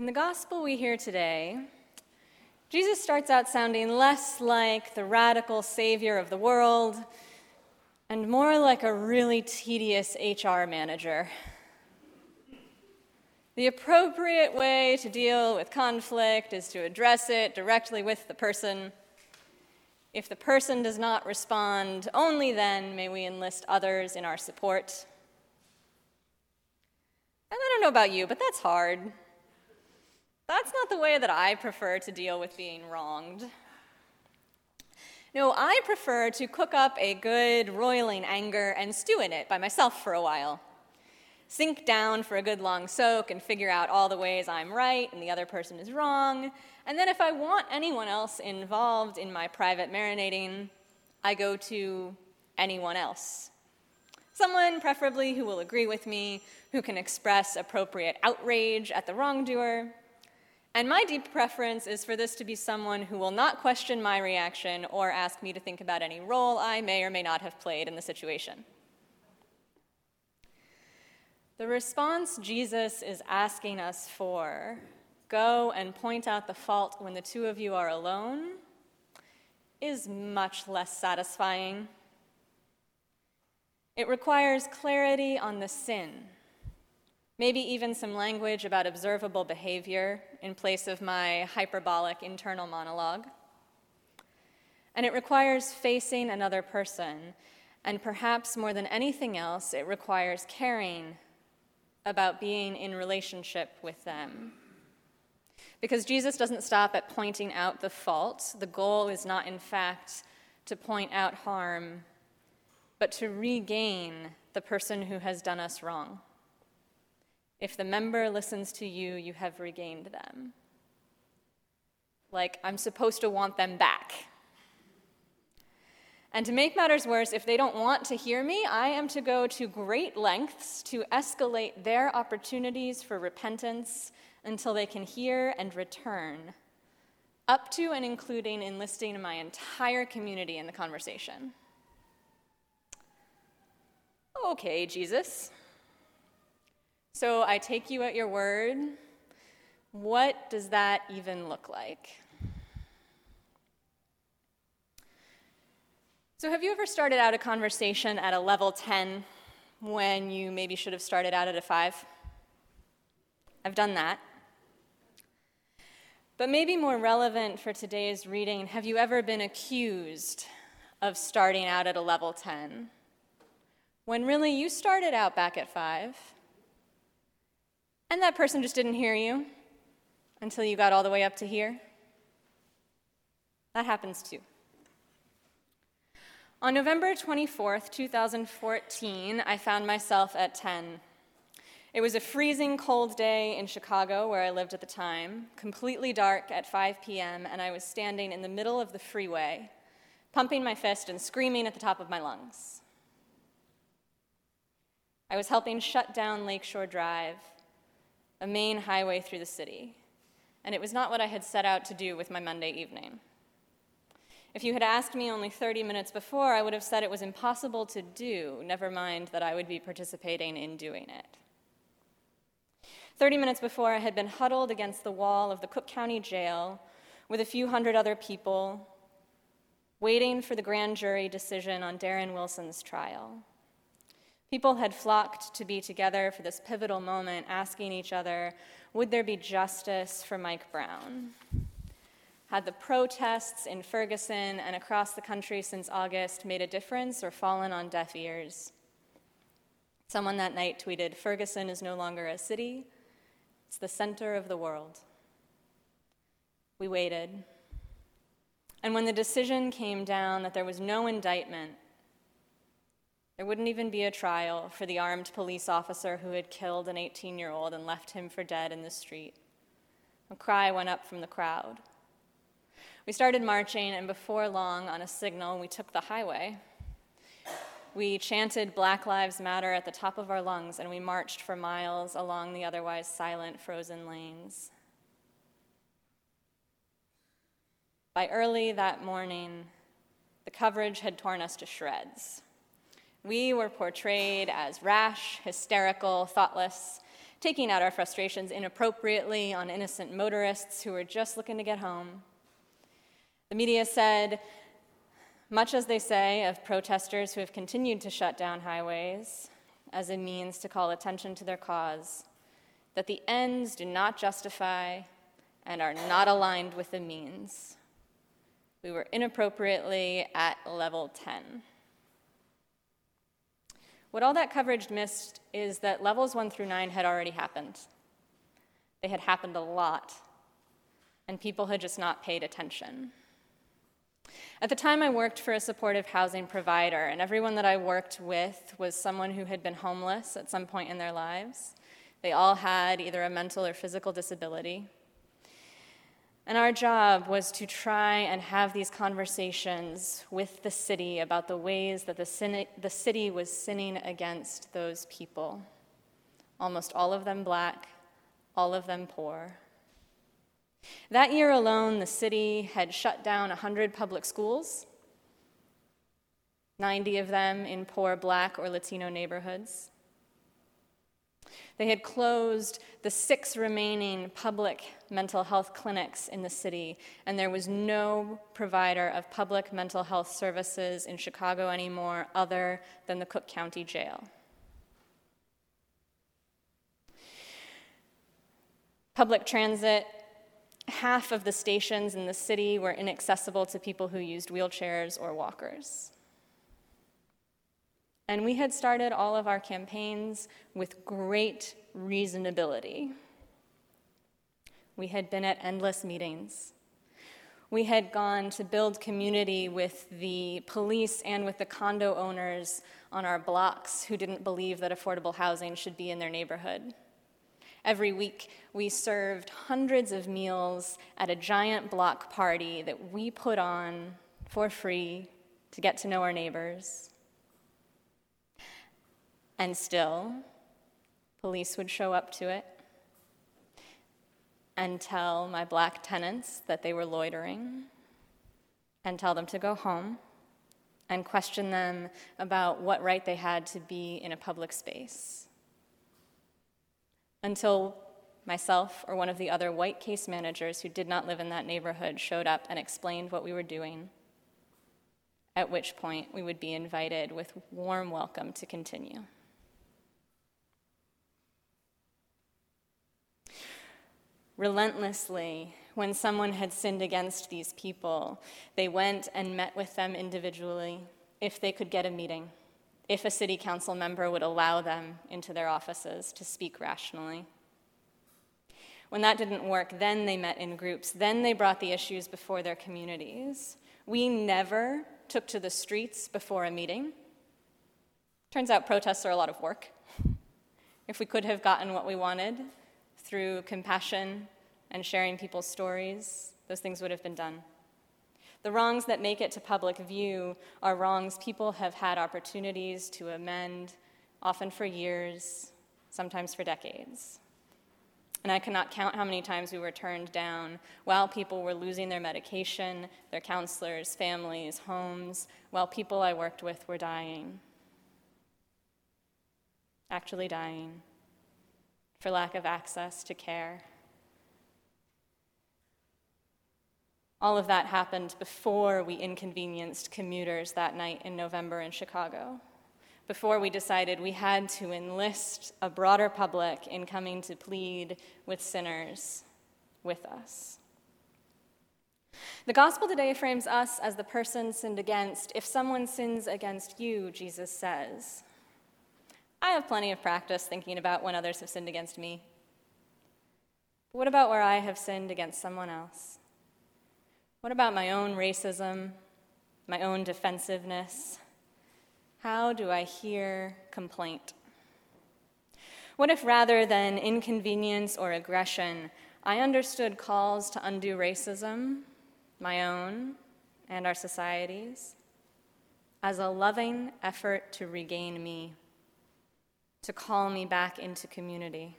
In the gospel we hear today, Jesus starts out sounding less like the radical savior of the world and more like a really tedious HR manager. The appropriate way to deal with conflict is to address it directly with the person. If the person does not respond, only then may we enlist others in our support. And I don't know about you, but that's hard. That's not the way that I prefer to deal with being wronged. No, I prefer to cook up a good roiling anger and stew in it by myself for a while. Sink down for a good long soak and figure out all the ways I'm right and the other person is wrong. And then if I want anyone else involved in my private marinating, I go to anyone else. Someone, preferably, who will agree with me, who can express appropriate outrage at the wrongdoer, and my deep preference is for this to be someone who will not question my reaction or ask me to think about any role I may or may not have played in the situation. The response Jesus is asking us for go and point out the fault when the two of you are alone is much less satisfying. It requires clarity on the sin maybe even some language about observable behavior in place of my hyperbolic internal monologue. And it requires facing another person, and perhaps more than anything else, it requires caring about being in relationship with them. Because Jesus doesn't stop at pointing out the fault. The goal is not, in fact, to point out harm, but to regain the person who has done us wrong. If the member listens to you, you have regained them. Like, I'm supposed to want them back. And to make matters worse, if they don't want to hear me, I am to go to great lengths to escalate their opportunities for repentance until they can hear and return, up to and including enlisting my entire community in the conversation. Okay, Jesus. So I take you at your word. What does that even look like? So, have you ever started out a conversation at a level 10 when you maybe should have started out at a 5? I've done that. But maybe more relevant for today's reading, have you ever been accused of starting out at a level 10? When really you started out back at 5? And that person just didn't hear you until you got all the way up to here. That happens too. On November 24th, 2014, I found myself at 10. It was a freezing cold day in Chicago, where I lived at the time, completely dark at 5 p.m., and I was standing in the middle of the freeway, pumping my fist and screaming at the top of my lungs. I was helping shut down Lakeshore Drive, a main highway through the city, and it was not what I had set out to do with my Monday evening. If you had asked me only 30 minutes before, I would have said it was impossible to do, never mind that I would be participating in doing it. 30 minutes before, I had been huddled against the wall of the Cook County Jail with a few hundred other people, waiting for the grand jury decision on Darren Wilson's trial. People had flocked to be together for this pivotal moment, asking each other, would there be justice for Mike Brown? Had the protests in Ferguson and across the country since August made a difference or fallen on deaf ears? Someone that night tweeted Ferguson is no longer a city, it's the center of the world. We waited. And when the decision came down that there was no indictment, there wouldn't even be a trial for the armed police officer who had killed an 18 year old and left him for dead in the street. A cry went up from the crowd. We started marching, and before long, on a signal, we took the highway. We chanted Black Lives Matter at the top of our lungs, and we marched for miles along the otherwise silent, frozen lanes. By early that morning, the coverage had torn us to shreds. We were portrayed as rash, hysterical, thoughtless, taking out our frustrations inappropriately on innocent motorists who were just looking to get home. The media said, much as they say of protesters who have continued to shut down highways as a means to call attention to their cause, that the ends do not justify and are not aligned with the means. We were inappropriately at level 10. What all that coverage missed is that levels one through nine had already happened. They had happened a lot, and people had just not paid attention. At the time, I worked for a supportive housing provider, and everyone that I worked with was someone who had been homeless at some point in their lives. They all had either a mental or physical disability. And our job was to try and have these conversations with the city about the ways that the, sin- the city was sinning against those people. Almost all of them black, all of them poor. That year alone, the city had shut down 100 public schools, 90 of them in poor black or Latino neighborhoods. They had closed the six remaining public mental health clinics in the city, and there was no provider of public mental health services in Chicago anymore other than the Cook County Jail. Public transit, half of the stations in the city were inaccessible to people who used wheelchairs or walkers. And we had started all of our campaigns with great reasonability. We had been at endless meetings. We had gone to build community with the police and with the condo owners on our blocks who didn't believe that affordable housing should be in their neighborhood. Every week, we served hundreds of meals at a giant block party that we put on for free to get to know our neighbors. And still, police would show up to it and tell my black tenants that they were loitering and tell them to go home and question them about what right they had to be in a public space. Until myself or one of the other white case managers who did not live in that neighborhood showed up and explained what we were doing, at which point we would be invited with warm welcome to continue. Relentlessly when someone had sinned against these people. They went and met with them individually if they could get a meeting, if a city council member would allow them into their offices to speak rationally. When that didn't work, then they met in groups. Then they brought the issues before their communities. We never took to the streets before a meeting. Turns out protests are a lot of work. If we could have gotten what we wanted, through compassion and sharing people's stories, those things would have been done. The wrongs that make it to public view are wrongs people have had opportunities to amend, often for years, sometimes for decades. And I cannot count how many times we were turned down while people were losing their medication, their counselors, families, homes, while people I worked with were dying. Actually dying for lack of access to care. All of that happened before we inconvenienced commuters that night in November in Chicago, before we decided we had to enlist a broader public in coming to plead with sinners with us. The gospel today frames us as the person sinned against. If someone sins against you, Jesus says, I have plenty of practice thinking about when others have sinned against me. But what about where I have sinned against someone else? What about my own racism, my own defensiveness? How do I hear complaint? What if rather than inconvenience or aggression, I understood calls to undo racism, my own and our society's, as a loving effort to regain me? To call me back into community.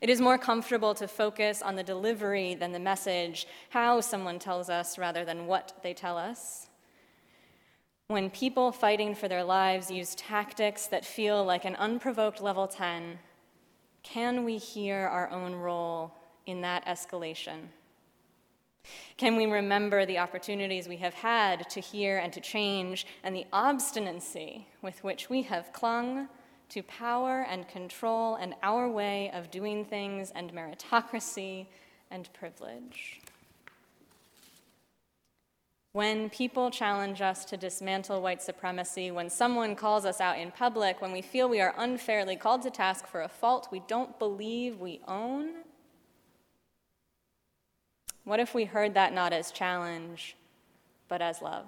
It is more comfortable to focus on the delivery than the message, how someone tells us rather than what they tell us. When people fighting for their lives use tactics that feel like an unprovoked level 10, can we hear our own role in that escalation? Can we remember the opportunities we have had to hear and to change, and the obstinacy with which we have clung to power and control and our way of doing things and meritocracy and privilege? When people challenge us to dismantle white supremacy, when someone calls us out in public, when we feel we are unfairly called to task for a fault we don't believe we own, what if we heard that not as challenge, but as love?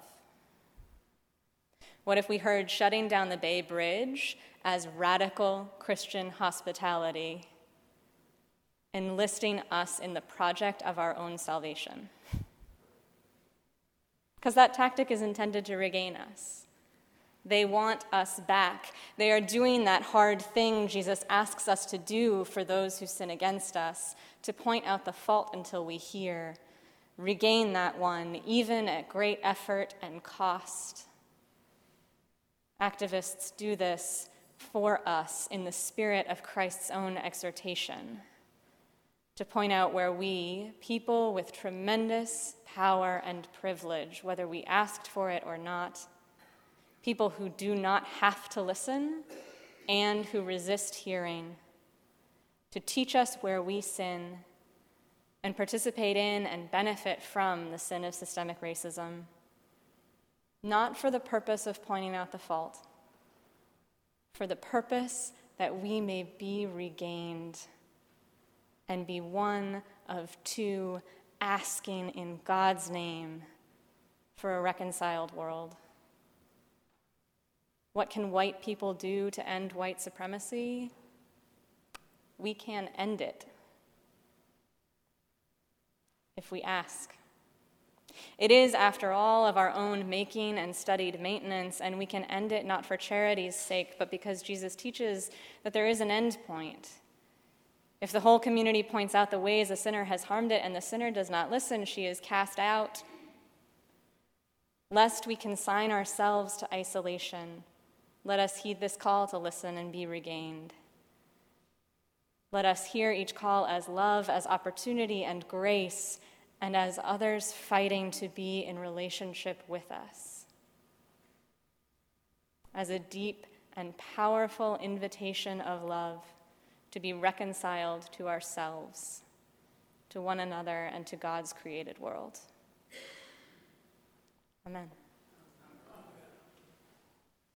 What if we heard shutting down the Bay Bridge as radical Christian hospitality, enlisting us in the project of our own salvation? because that tactic is intended to regain us. They want us back. They are doing that hard thing Jesus asks us to do for those who sin against us, to point out the fault until we hear, regain that one, even at great effort and cost. Activists do this for us in the spirit of Christ's own exhortation to point out where we, people with tremendous power and privilege, whether we asked for it or not, people who do not have to listen and who resist hearing, to teach us where we sin and participate in and benefit from the sin of systemic racism, not for the purpose of pointing out the fault, for the purpose that we may be regained and be one of two asking in God's name for a reconciled world. What can white people do to end white supremacy? We can end it if we ask. It is, after all, of our own making and studied maintenance, and we can end it not for charity's sake, but because Jesus teaches that there is an end point if the whole community points out the ways a sinner has harmed it and the sinner does not listen, she is cast out. Lest we consign ourselves to isolation, let us heed this call to listen and be regained. Let us hear each call as love, as opportunity and grace, and as others fighting to be in relationship with us. As a deep and powerful invitation of love to be reconciled to ourselves, to one another, and to God's created world. Amen.